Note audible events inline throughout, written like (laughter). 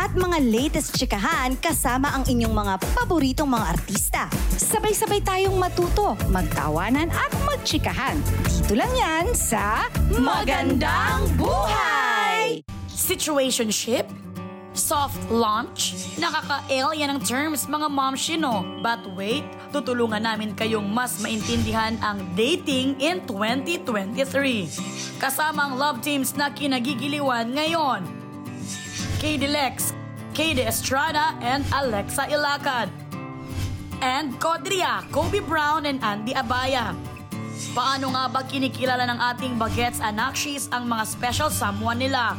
At mga latest chikahan kasama ang inyong mga paboritong mga artista. Sabay-sabay tayong matuto, magtawanan at magchikahan. Dito lang yan sa Magandang Buhay! Situationship? Soft launch? Nakaka-alien ang terms mga momshino. But wait, tutulungan namin kayong mas maintindihan ang dating in 2023. Kasama ang love teams na kinagigiliwan ngayon. Katie Lex, Katie Estrada, and Alexa Ilacad. And Kodria, Kobe Brown, and Andy Abaya. Paano nga ba kinikilala ng ating bagets anakshis ang mga special someone nila?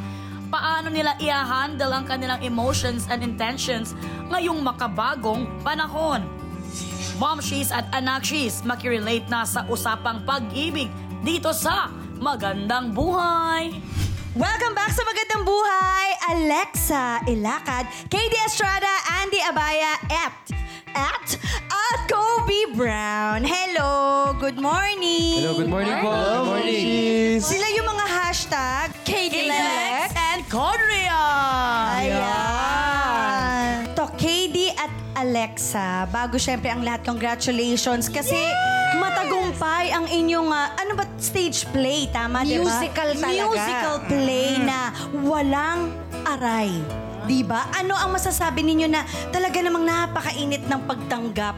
Paano nila i-handle ang kanilang emotions and intentions ngayong makabagong panahon? Momshies at anakshis, makirelate na sa usapang pag-ibig dito sa Magandang Buhay! Welcome back sa Magandang Buhay! Alexa Ilacad, KD Estrada, Andy Abaya, at at at Kobe Brown. Hello! Good morning! Hello, good morning po. Good morning. Sila yung mga hashtag KD Lex and Kodria! Ayan. Alexa, bago syempre ang lahat, congratulations. Kasi matagumpay ang inyong, ah, ano ba, stage play, tama, di ba? Musical talaga. Musical play na walang aray. Di ba? Ano ang masasabi ninyo na talaga namang napakainit ng pagtanggap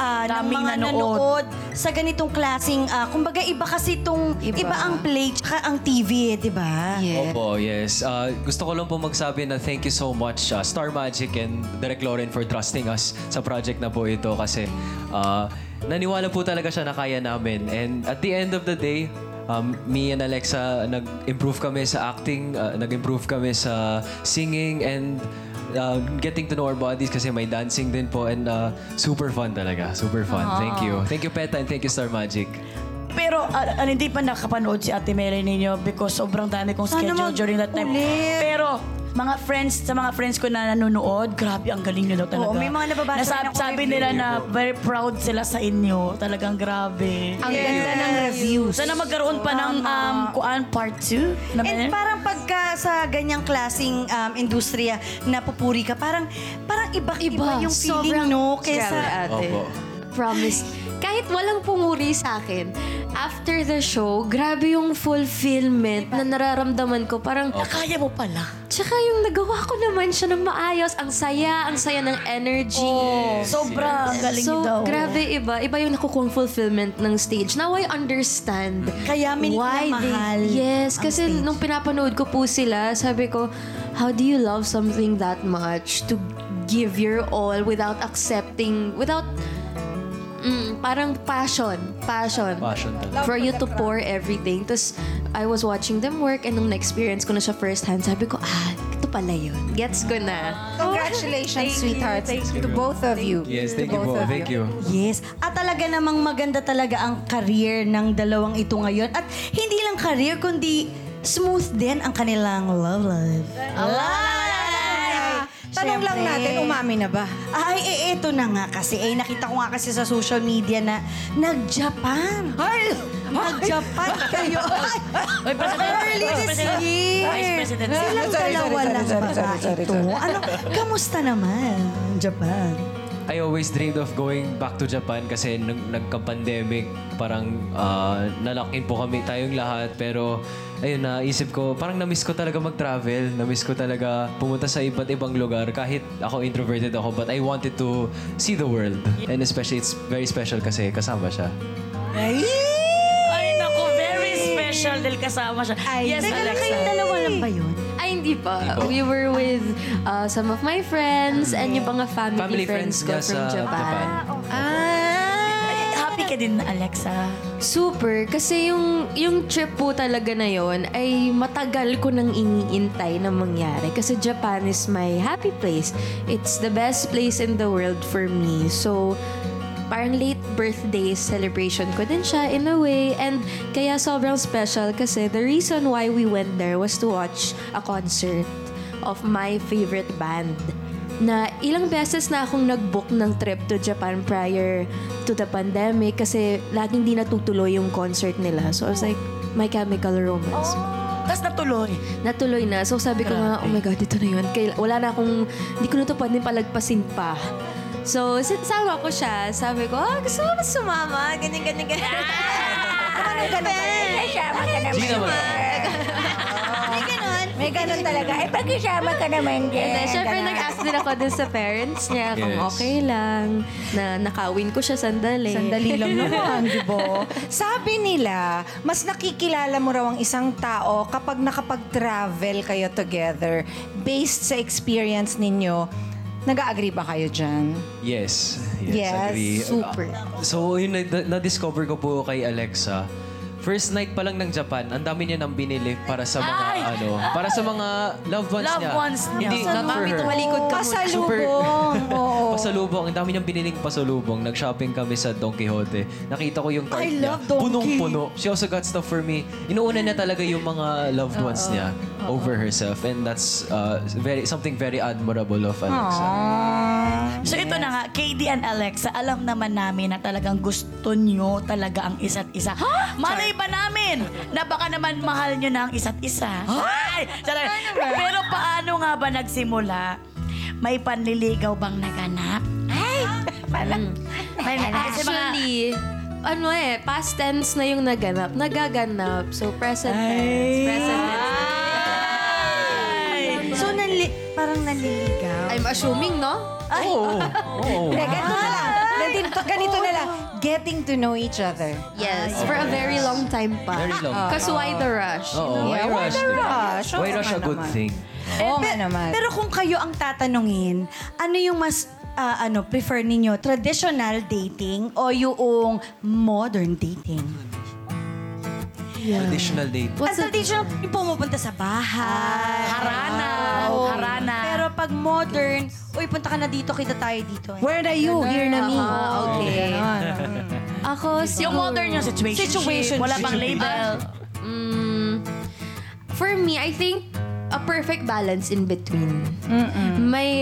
ah, ng Daming mga nanood. nanood sa ganitong klasing, ah, kumbaga iba kasi itong, iba. Iba. ang play tsaka ang TV, eh, di ba? Opo, yes. Uh, gusto ko lang po magsabi na thank you so much uh, Star Magic and Direct Lauren for trusting us sa project na po ito kasi uh, naniwala po talaga siya na kaya namin. And at the end of the day, um, me and Alexa nag-improve kami sa acting, uh, nag-improve kami sa singing and uh, getting to know our bodies kasi may dancing din po and uh, super fun talaga. Super fun. Thank you. Thank you, Peta, and thank you, Star Magic. Pero ah, hindi pa nakapanood si Ate Mary ninyo because sobrang dami kong schedule during that time. mag-ulit. Pero mga friends, sa mga friends ko na nanonood, grabe ang galing nyo daw talaga. Oo, may mga nababasa Nasab- rin ako Sabi review. nila na very proud sila sa inyo. Talagang grabe. Ang ganda ng reviews. Sana magkaroon pa ng um, kuan part 2 na And parang pagka sa ganyang klasing um, industriya na pupuri ka, parang parang iba-iba Iba. yung feeling, Sobrang- no? Grabe, Kesa, ate. Opo. Promise. Kahit walang pumuri sa akin, after the show, grabe yung fulfillment na nararamdaman ko. Parang, Kaya mo pala. tsaka yung nagawa ko naman siya ng maayos. Ang saya, ang saya ng energy. Sobra ang galing so, daw. grabe iba. Iba yung nakukuha fulfillment ng stage. Now I understand Kaya why minamahal they... Yes, ang kasi stage. nung pinapanood ko po sila, sabi ko, how do you love something that much to give your all without accepting, without Mm, parang passion. Passion. Passion talaga. For you to pour everything. Tapos, I was watching them work and nung na-experience ko na siya first hand, sabi ko, ah, ito pala yun. Gets ko na. Congratulations, sweethearts, to both of you. Yes, To thank you both po. of Thank you. yes. At talaga namang maganda talaga ang career ng dalawang ito ngayon. At hindi lang career, kundi smooth din ang kanilang love life. Ay, Tanong lang Siyempre. natin, umami na ba? Ay, eh, eto na nga kasi. Eh, nakita ko nga kasi sa social media na nag-Japan. Ay! Nag-Japan kayo. Oy, President. Early this President. year. Vice President. Silang Sorry, dalawa sorry, lang sorry, ba sorry, sorry, ito? sorry. Ano, kamusta naman Japan? I always dreamed of going back to Japan kasi nung nagka-pandemic, parang uh, nalock in po kami tayong lahat. Pero ayun, naisip ko, parang na-miss ko talaga mag-travel. Na-miss ko talaga pumunta sa iba't ibang lugar. Kahit ako introverted ako, but I wanted to see the world. And especially, it's very special kasi kasama siya. Ay! Ay, naku, very special dahil kasama siya. Ay, yes, Alexa. kayong dalawa lang ba yun? Hindi pa. We were with uh, some of my friends and yung mga family, Family friends, friends ko from Japan. Japan. Ay, Happy ka din, Alexa. Super. Kasi yung, yung trip po talaga na yon ay matagal ko nang iniintay na mangyari. Kasi Japan is my happy place. It's the best place in the world for me. So, parang late birthday celebration ko din siya in a way. And kaya sobrang special kasi the reason why we went there was to watch a concert of my favorite band na ilang beses na akong nag-book ng trip to Japan prior to the pandemic kasi laging di natutuloy yung concert nila. So I was like, My Chemical Romance. Tapos natuloy. Natuloy na. So sabi ko nga, oh my God, ito na yun. Kail- wala na akong, hindi ko na ito pwedeng palagpasin pa. So, sin- sama ko siya. Sabi ko, ah, gusto mo ba sumama? Ganyan, ganyan, ganyan. Ano ganun ba? Kasama ka naman. Hindi naman. May ganon. May ganun talaga. Eh, pag-isama ka naman din. And then, syempre, Ganun. nag-ask din ako dun sa parents niya kung Yes. okay lang. Na nakawin ko siya sandali. Sandali lang (laughs) naman, di ba? Sabi nila, mas nakikilala mo raw ang isang tao kapag nakapag-travel kayo together based sa experience ninyo. Nag-agree ba kayo dyan? Yes. Yes, agree. super. So, yun, na- na-discover ko po kay Alexa. First night pa lang ng Japan, ang dami niya nang binili para sa mga Ay! ano, para sa mga loved ones Loved niya. ones niya. Hindi, not for her. tumalikod ka muna. Pasalubong. (laughs) Oo. Pasalubong. Ang dami niyang biniling pasalubong. Nag-shopping kami sa Don Quixote. Nakita ko yung cart I niya. love Don Punong-puno. She also got stuff for me. Inuuna niya talaga yung mga loved ones niya over herself. And that's uh, very something very admirable of Alexa. So ito na nga, KD and Alexa, alam naman namin na talagang gusto nyo talaga ang isa't isa. Malay ba namin na baka naman mahal nyo na ang isa't isa? Ay! Charot. Pero paano nga ba nagsimula? May panliligaw bang naganap? Ay! Parang, may, kasi mga- Actually, ano eh, past tense na yung naganap. Nagaganap. So, present tense. Present tense. So, nanli- parang nanliligaw. I'm assuming, no? Oo. Oo. Hindi, ganito na lang. Ganito, ganito na lang. Getting to know each other. Yes, for a very long time pa. Very long. Because why the rush? Oo. Why Yeah, why rush? the diba? rush? Oo Why rush nga a good naman. thing? Oo nga Pe- naman. Pero kung kayo ang tatanungin, ano yung mas ah, ano prefer ninyo? Traditional dating o yung modern dating? Traditional date. Ang traditional, yung pumupunta sa bahay. Harana. Oo. Harana. Pero pag modern, uy, punta ka na dito, kita tayo dito. Eh. Where are you? Here na me. Ah, okay. Ganon. Ako, siguro... yung modern yung situation. Situationship. Wala bang label. Mm, for me, I think a perfect balance in between. May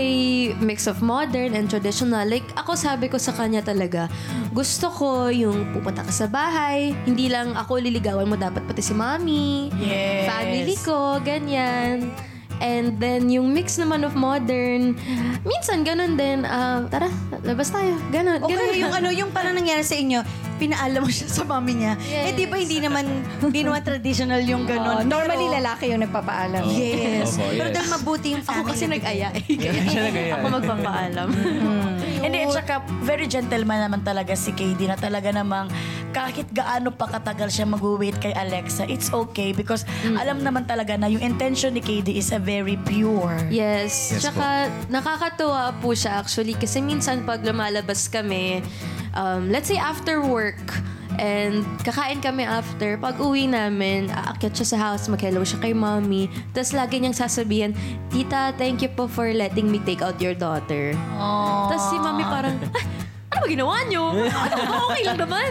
mix of modern and traditional. Like, ako sabi ko sa kanya talaga, gusto ko yung pupunta ka sa bahay, hindi lang ako liligawan mo, dapat pati si mami, Yes. family ko, ganyan. And then, yung mix naman of modern, minsan ganun din, ah, tara, labas tayo, ganun. O ganun. yung (laughs) ano, yung parang nangyari sa inyo, pinaalam mo siya sa mami niya. Eh, di ba hindi naman, hindi naman traditional yung Oh, ganun. normally Pero- lalaki yung nagpapaalam. Yes. Opo, Pero yes. dahil mabuti yung Ako family. kasi nag-aya eh. (laughs) Ako magpapaalam. Hindi, at saka very gentleman naman talaga si KD na talaga namang kahit gaano pa katagal siya mag-wait kay Alexa, it's okay because alam naman talaga na yung intention ni KD is a very pure. Yes. Yes Tsaka nakakatuwa po siya actually kasi minsan pag lumalabas kami, um, let's say after work, and kakain kami after, pag uwi namin, aakyat siya sa house, mag-hello siya kay mommy. Tapos lagi niyang sasabihin, Tita, thank you po for letting me take out your daughter. Tapos si mommy parang, "Ah, ano ba ginawa niyo? (laughs) okay lang naman.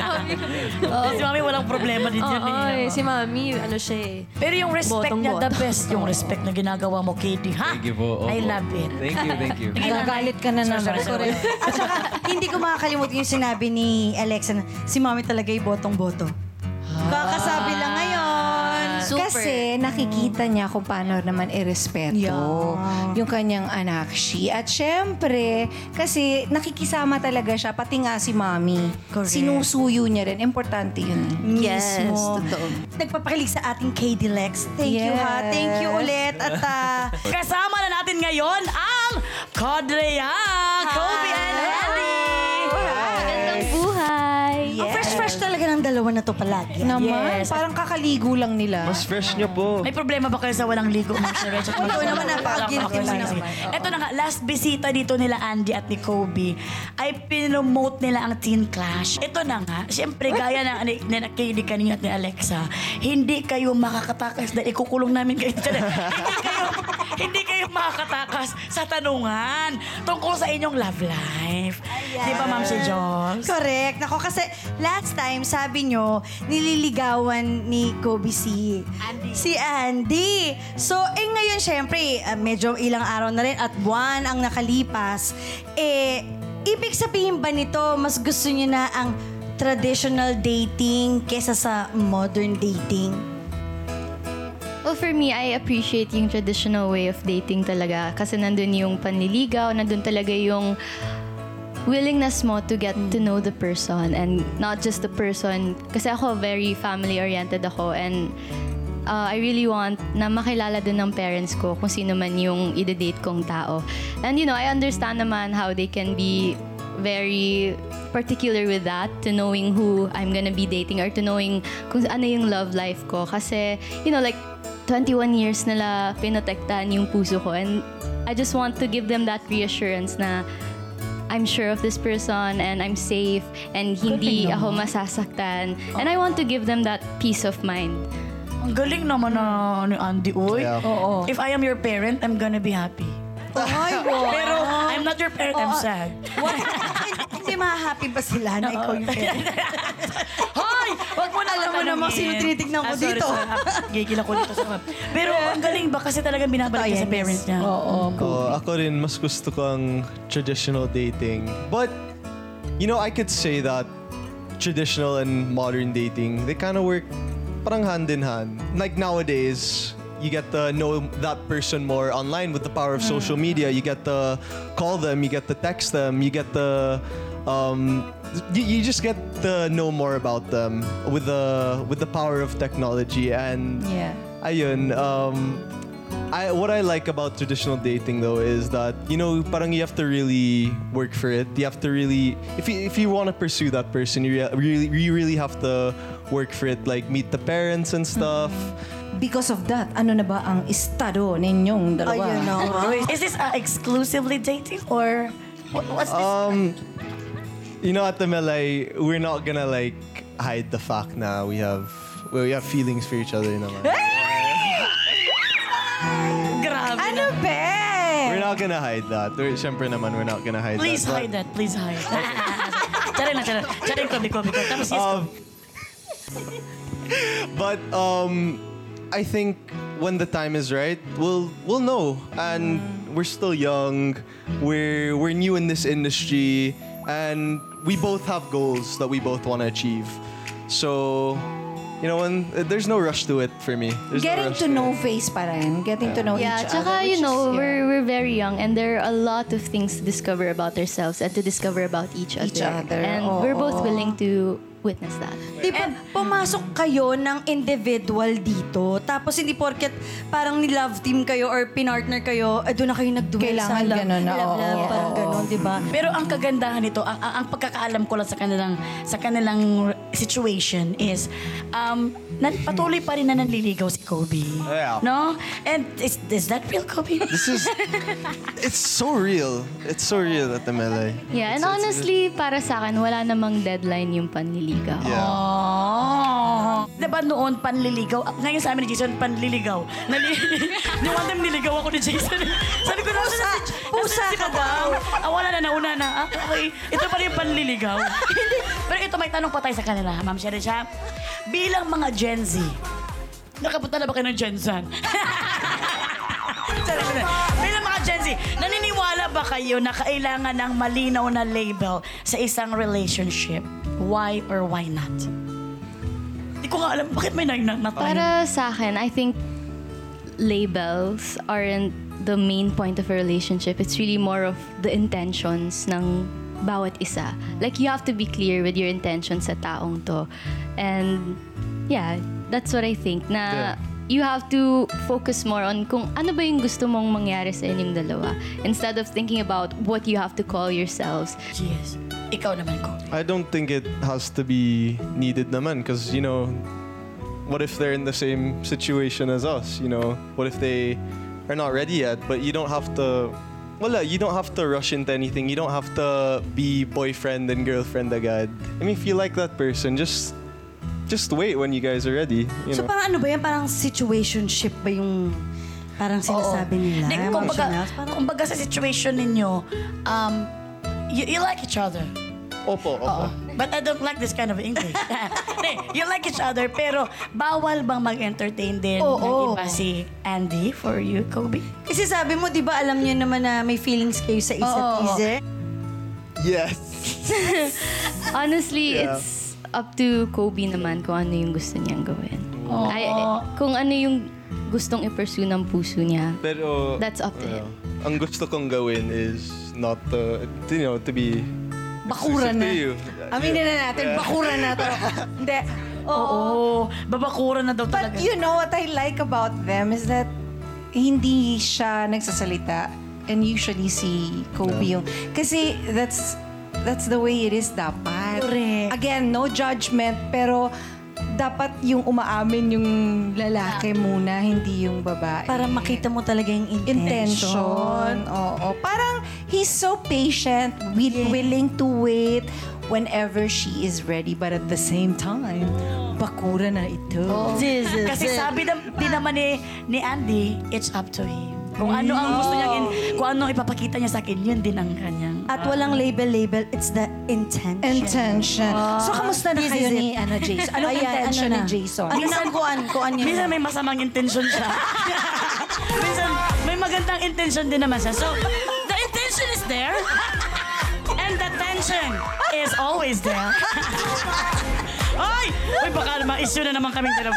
(laughs) Oo, si Mami walang problema din yun. Oo, eh. eh, si mami, ano siya eh. Pero yung respect niya, the best yung respect na ginagawa mo, KD, ha? Thank you po. Opo. I love it. Thank you, thank you. Nagagalit ka na naman. Sorry, sorry, sorry. At saka, hindi ko makakalimutan yung sinabi ni Alexa na si mami talaga yung botong-boto. Kakasabi lang ngayon. Super. Kasi nakikita niya kung paano naman irespeto Yeah. yung kanyang anak. She, at syempre, kasi nakikisama talaga siya, pati nga si mami. Correct. Sinusuyo niya rin. Importante yun. Yes, Mismo. totoo. Nagpapakilig sa ating KD Lex. Thank you ha. Yes. Thank you ulit. At ah, (laughs) Kasama na natin ngayon ang Kodrea, Kobe fresh-fresh talaga ng dalawa na to palagi. Naman, Yes. parang kakaligo lang nila. Mas fresh niyo po. May problema ba kayo sa walang ligo, Ma'am Sheree? (laughs) Ikaw naman, napaka-guilty mo naman. Ito na nga, last bisita dito nila Andy at ni Kobe ay pinomote nila ang Teen Clash. Ito na nga, siyempre gaya ng ni, ni na KD kanina at ni Alexa, hindi kayo makakatakas dahil ikukulong namin kayo. (laughs) hindi kayo, (laughs) hindi kayo makakatakas sa tanungan tungkol sa inyong love life. Di ba, Ma'am si Jones? Correct. Nako, kasi last time, sabi nyo, nililigawan ni Kobe si Andy. Si Andy. So, eh ngayon, syempre, ah, medyo ilang araw na rin at buwan ang nakalipas. Eh, ibig sabihin ba nito, mas gusto nyo na ang traditional dating kesa sa modern dating? Well, for me, I appreciate yung traditional way of dating talaga. Kasi nandun yung panliligaw, nandun talaga yung willingness mo to get to know the person and not just the person. Kasi ako, very family-oriented ako and uh, I really want na makilala din ng parents ko kung sino man yung ide-date kong tao. And you know, I understand naman how they can be very particular with that to knowing who I'm gonna be dating or to knowing kung ano yung love life ko. Kasi, you know, like, 21 years nila pinotektahan yung puso ko and I just want to give them that reassurance na I'm sure of this person and I'm safe and hindi ako masasaktan. And I want to give them that peace of mind. Ang galing naman na ni Andy, uy. Yeah. Oo. If I am your parent, I'm gonna be happy. Ay, (laughs) Pero I'm not your parent, I'm sad. What? Hindi ma-happy ba sila na ikaw yung (laughs) parent? Hoy! Wag mo na Alam mo namang sino tinitignan ko sorry, dito. sorry. Gigil ako dito sa Pero ang galing ba kasi talagang binabalik niya sa parents niya. Oo. Oo, ako rin, mas gusto ko ang traditional dating. But, you know, I could say that traditional and modern dating, they kind of work parang hand in hand. Like nowadays, you get to know that person more online with the power of social media. You get to call them, you get to text them, you get to um, you, you just get to know more about them with the with the power of technology and Yeah. ayun um I, what I like about traditional dating though is that you know parang you have to really work for it. You have to really if you if you want to pursue that person, you rea- really you really have to work for it. Like meet the parents and stuff. Because of that, ano na ba ang estado ninyong dalawa? Ayun na. (laughs) Is this uh, exclusively dating or what, what's this? Um, you know at the Melay, we're not gonna like hide the fact now we have we have feelings for each other naman. Grabe. Ano be? We're not gonna hide that. We're, syempre naman, we're not gonna hide that. Please that. hide that. Please hide. Charin (laughs) na, charin. Charin, kobi, kobi, kobi. Tapos yes, Um, but um, I think when the time is right, we'll we'll know. And we're still young. We're we're new in this industry, and we both have goals that we both want to achieve. So, you know, when there's no rush to it for me. There's no Getting rush to know face pa rin. Getting to know Yeah, each tsaka other. you which know, is- yeah. we're, we're very young and there are a lot of things to discover about ourselves and to discover about each other. Each other, And oo. we're both willing to witness that. Di ba, pumasok kayo ng individual dito, tapos hindi porket parang ni-love team kayo or pinartner kayo, eh doon na kayo nag-duel Kailangan sa love, ganun na, love, oo, love, oo, parang oo. ganun, di ba? Pero ang kagandahan nito, ang, ang, ang pagkakaalam ko lang sa kanilang sa kanilang situation is um nan, patuloy pa rin na nanliligaw si Kobe. Yeah. No? And is, is that real, Kobe? This is it's so real. It's so real at the Melay. Yeah, and honestly, para sa akin, wala namang deadline yung panliligaw. Yeah. Oh. Diba noon, panliligaw? Ngayon sa amin ni Jason, panliligaw. Nali (laughs) ni one time niligaw ako ni Jason. Sabi ko, nasa na si, pusa si ka Babang. Ah, wala na, nauna na. Ah, okay. Ito pa rin yung panliligaw. (laughs) Hindi. Pero ito, may tanong pa tayo sa kanila, Ma'am Sherry siya. Bilang mga Gen Z, nakapunta na ba kayo ng Gen Z? (laughs) Sorry, sorry. Bilang mga Gen Z, naniniwala ba kayo na kailangan ng malinaw na label sa isang relationship? Why or why not? Hindi ko nga alam, bakit may nag na, na tayo? Para sa akin, I think labels aren't the main point of a relationship. It's really more of the intentions ng bawat isa. Like, you have to be clear with your intentions sa taong to. And, yeah, that's what I think. Na Yeah. you have to focus more on kung ano ba yung gusto mong mangyari sa inyong dalawa. Instead of thinking about what you have to call yourselves. Yes. Ikaw naman ko. I don't think it has to be needed naman because you know what if they're in the same situation as us you know what if they are not ready yet but you don't have to wala, you don't have to rush into anything you don't have to be boyfriend and girlfriend agad I mean if you like that person just just wait when you guys are ready you So know parang ano ba yan? Parang situationship ba yung Parang sinasabi nila. Hindi, kumbaga, kumbaga sa situation ninyo, um, you, you like each other. Opo, opo. But I don't like this kind of English. (laughs) Hindi, you like each other, pero bawal bang mag-entertain din Oo. ng iba si Andy for you, Kobe? Kasi sabi mo, di ba alam niyo naman na may feelings kayo sa isa't Oo. isa? Yes. (laughs) Honestly, Yeah. it's up to Kobe naman kung ano yung gusto niyang gawin. Oo. Ay, kung ano yung gustong i-pursue ng puso niya. Pero, That's up to him. uh, ang gusto kong gawin is not to, you know, to be Bakuran na. Aminin na natin, bakuran na to. (laughs) Hindi. Oo. Babakuran na daw But talaga. you know what I like about them is that hindi siya nagsasalita and usually si Kobe yung kasi that's that's the way it is dapat. Correct. Again, no judgment pero dapat yung umaamin yung lalaki muna, hindi yung babae. Para makita mo talaga yung intention. intention. Oo. Parang he's so patient, wi- willing to wait whenever she is ready. But at the same time, bakura na ito. This is Kasi it. sabi nam, din naman ni, ni Andy, it's up to him. Kung ano ang gusto niya, kung ano ang ipapakita niya sa akin, yun din ang kanyang. At walang label-label, it's the intention. Intention. so, kamusta na kayo ni ano, Jason? Anong Ayan, intention ano ni na? Jason? Minsan ko an, ko an yun. Minsan may masamang intention siya. (laughs) Minsan may magandang intention din naman siya. So, the intention is there. And the tension is always there. (laughs) Ay! Uy, baka naman issue na naman kaming dalawa.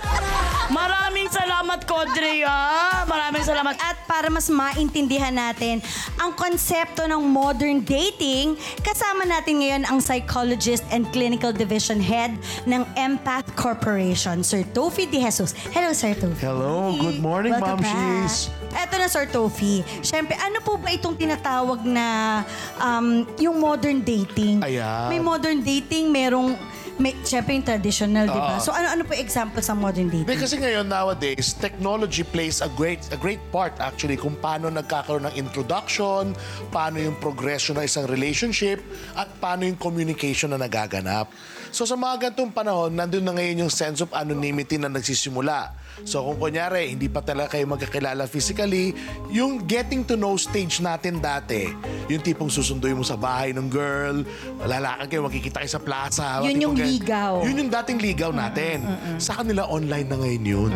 Maraming salamat, Kodre, ah. Maraming salamat. At para mas maintindihan natin ang konsepto ng modern dating, kasama natin ngayon ang psychologist and clinical division head ng Empath Corporation, Sir Tofi De Jesus. Hello, Sir Tofi. Hello, good morning, Mamshies. back. Eto na, Sir Tofi. Siyempre, ano po ba itong tinatawag na um, yung modern dating? Ayan. May modern dating, merong may, siyempre yung traditional, di ba? So ano-ano po example sa modern dating? Hindi, kasi ngayon nowadays, technology plays a great a great part actually kung paano nagkakaroon ng introduction, paano yung progression ng isang relationship, at paano yung communication na nagaganap. So sa mga ganitong panahon, nandun na ngayon yung sense of anonymity na nagsisimula. So kung kunyari, hindi pa talaga kayo magkakilala physically, yung getting to know stage natin dati, yung tipong susunduin mo sa bahay ng girl, lalakad kayo, makikita kayo sa plaza. Yun tipong yung ganyan. ligaw. Yun yung dating ligaw natin. Sa kanila, online na ngayon yun.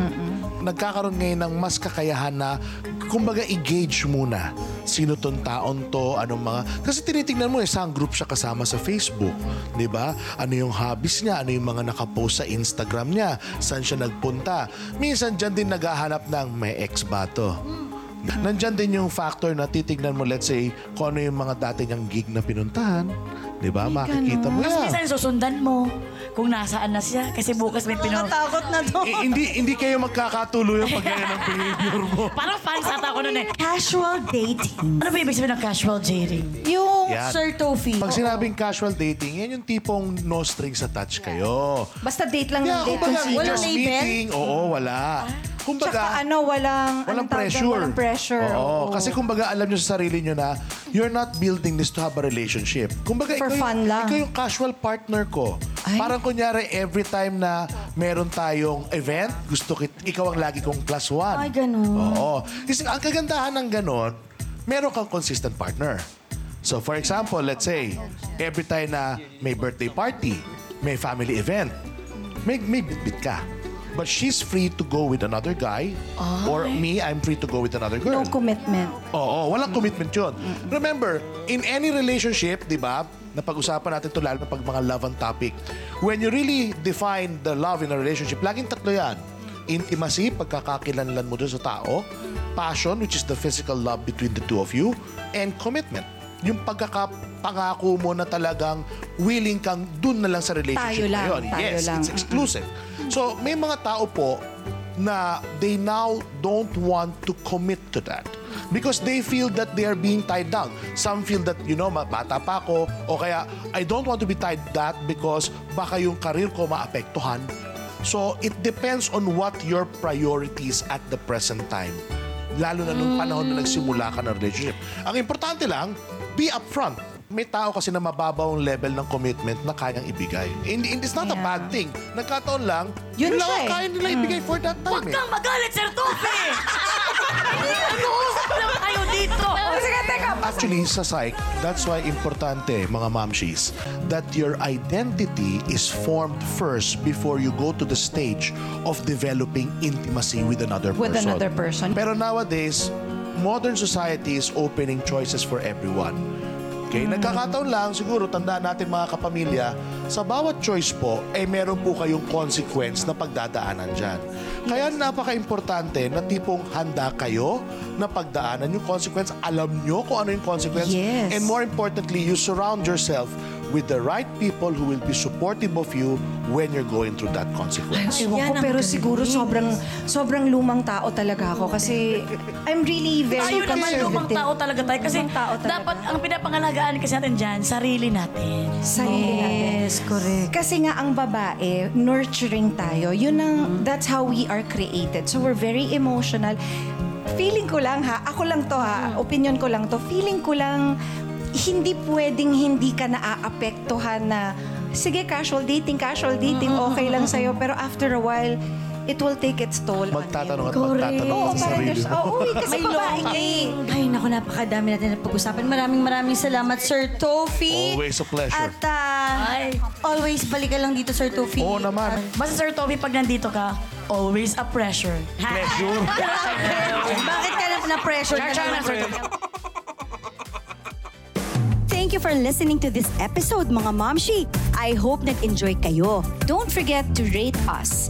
Nagkakaroon ngayon ng mas kakayahan na, kumbaga, i-gauge muna. Sino tong taon to, anong mga... Kasi tinitingnan mo, isang group siya kasama sa Facebook. Di ba? Ano yung hobbies niya, ano yung mga nakapost sa Instagram niya, saan siya nagpunta. Minsan dyan din naghahanap ng may ex ba to. Nandyan din yung factor na titignan mo, let's say, kung ano yung mga dati niyang gig na pinuntahan. Di ba? Makikita mo Tapos yan. minsan susundan mo kung nasaan na siya kasi bukas may pino... Takot na to. Eh, hindi hindi kayo magkakatuloy pag ganyan ang behavior (laughs) mo. Parang fans ata ako nun eh. Casual dating. Ano ba ibig sabihin ng casual dating? Yung Yan. Sir Tofi. Pag sinabing casual dating, yan yung tipong no strings attached kayo. basta date lang ng Yeah, date. kung sino. Walang just label? meeting. Oo, wala. Tsaka Kumbaga, ano, walang, walang anong tawag doon? pressure. Walang pressure. Oo, oo. kasi kumbaga alam nyo sa sarili nyo na you're not building this to have a relationship. Kumbaga, For ikaw, fun yung, lang. ikaw yung casual partner ko. Ay. Parang kunyari, every time na meron tayong event, gusto kit, ikaw ang lagi kong plus one. Ay, ganun. Oo. Kasi ang kagandahan ng ganon, meron kang consistent partner. So for example, let's say, every time na may birthday party, may family event, may, may bit-bit ka. But she's free to go with another guy, or me, I'm free to go with another girl. No commitment. Oo, walang commitment yun. Remember, in any relationship, di ba, napag-usapan natin ito lalo na pag mga love ang topic, when you really define the love in a relationship, laging tatlo yan. Intimacy, pagkakakilanlan mo doon sa tao. Passion, which is the physical love between the two of you. And commitment, yung pagkakapangako mo na talagang willing kang dun na lang sa relationship Tayo lang, na yun. tayo yes, lang. it's exclusive. So, may mga tao po na they now don't want to commit to that because they feel that they are being tied down. Some feel that, you know, ma- bata pa ako o kaya I don't want to be tied that because baka yung karir ko maapektuhan. So, it depends on what your priorities at the present time. Lalo na nung panahon na nagsimula ka ng relationship. Ang importante lang, be upfront. May tao kasi na mababaw ang level ng commitment na kayang ibigay. And, and it's not a bad thing. Nagkataon lang, Yun yun lang siya ang eh. kaya nila ibigay for that time. Huwag eh. kang magalit, Sir! Nag-uusap lang tayo dito. Sige, teka. Actually, sa psych, that's why importante, mga mamshis, that your identity is formed first before you go to the stage of developing intimacy with another With person. another person. Pero nowadays, modern society is opening choices for everyone. Okay? Mm. Nagkakataon lang, siguro, tandaan natin mga kapamilya, sa bawat choice po, eh meron po kayong consequence na pagdadaanan dyan. Kaya napaka-importante na tipong handa kayo na pagdaanan yung consequence. Alam nyo kung ano yung consequence. Yes. And more importantly, you surround yourself with the right people who will be supportive of you when you're going through that consequence. Ewan ko, pero siguro sobrang sobrang lumang tao talaga ako kasi (laughs) I'm really very Tayo naman lumang conservative. tao talaga tayo. Kasi Lumang tao talaga. dapat ang pinapangalagaan kasi natin dyan, sarili natin. Sarili natin. correct. Kasi nga ang babae, nurturing tayo. Yun ang, that's how we are created. So we're very emotional. Feeling ko lang ha, ako lang to ha, opinion ko lang to, feeling ko lang, hindi pwedeng hindi ka naaapektuhan na, sige, casual dating, casual dating, okay lang sa'yo. Pero after a while, it will take its toll on Magtatanong at you. magtatanong Oo, ka sa parang sarili there's, mo. oo, eh, kasi May babae ka eh. Ay, naku, napakadami natin na pag-usapan. Maraming maraming salamat, Sir Tofi. Always a pleasure. At ah, Ay. always balik ka lang dito, Sir Tofi. Oo naman. Basta Sir Toby, pag nandito ka, always a pressure. Pleasure. (laughs) Bakit ka na na-pressure? Char, char na, Sir Toby. Thank you for listening to this episode, mga Momshi. I hope nag-enjoy kayo. Don't forget to rate us.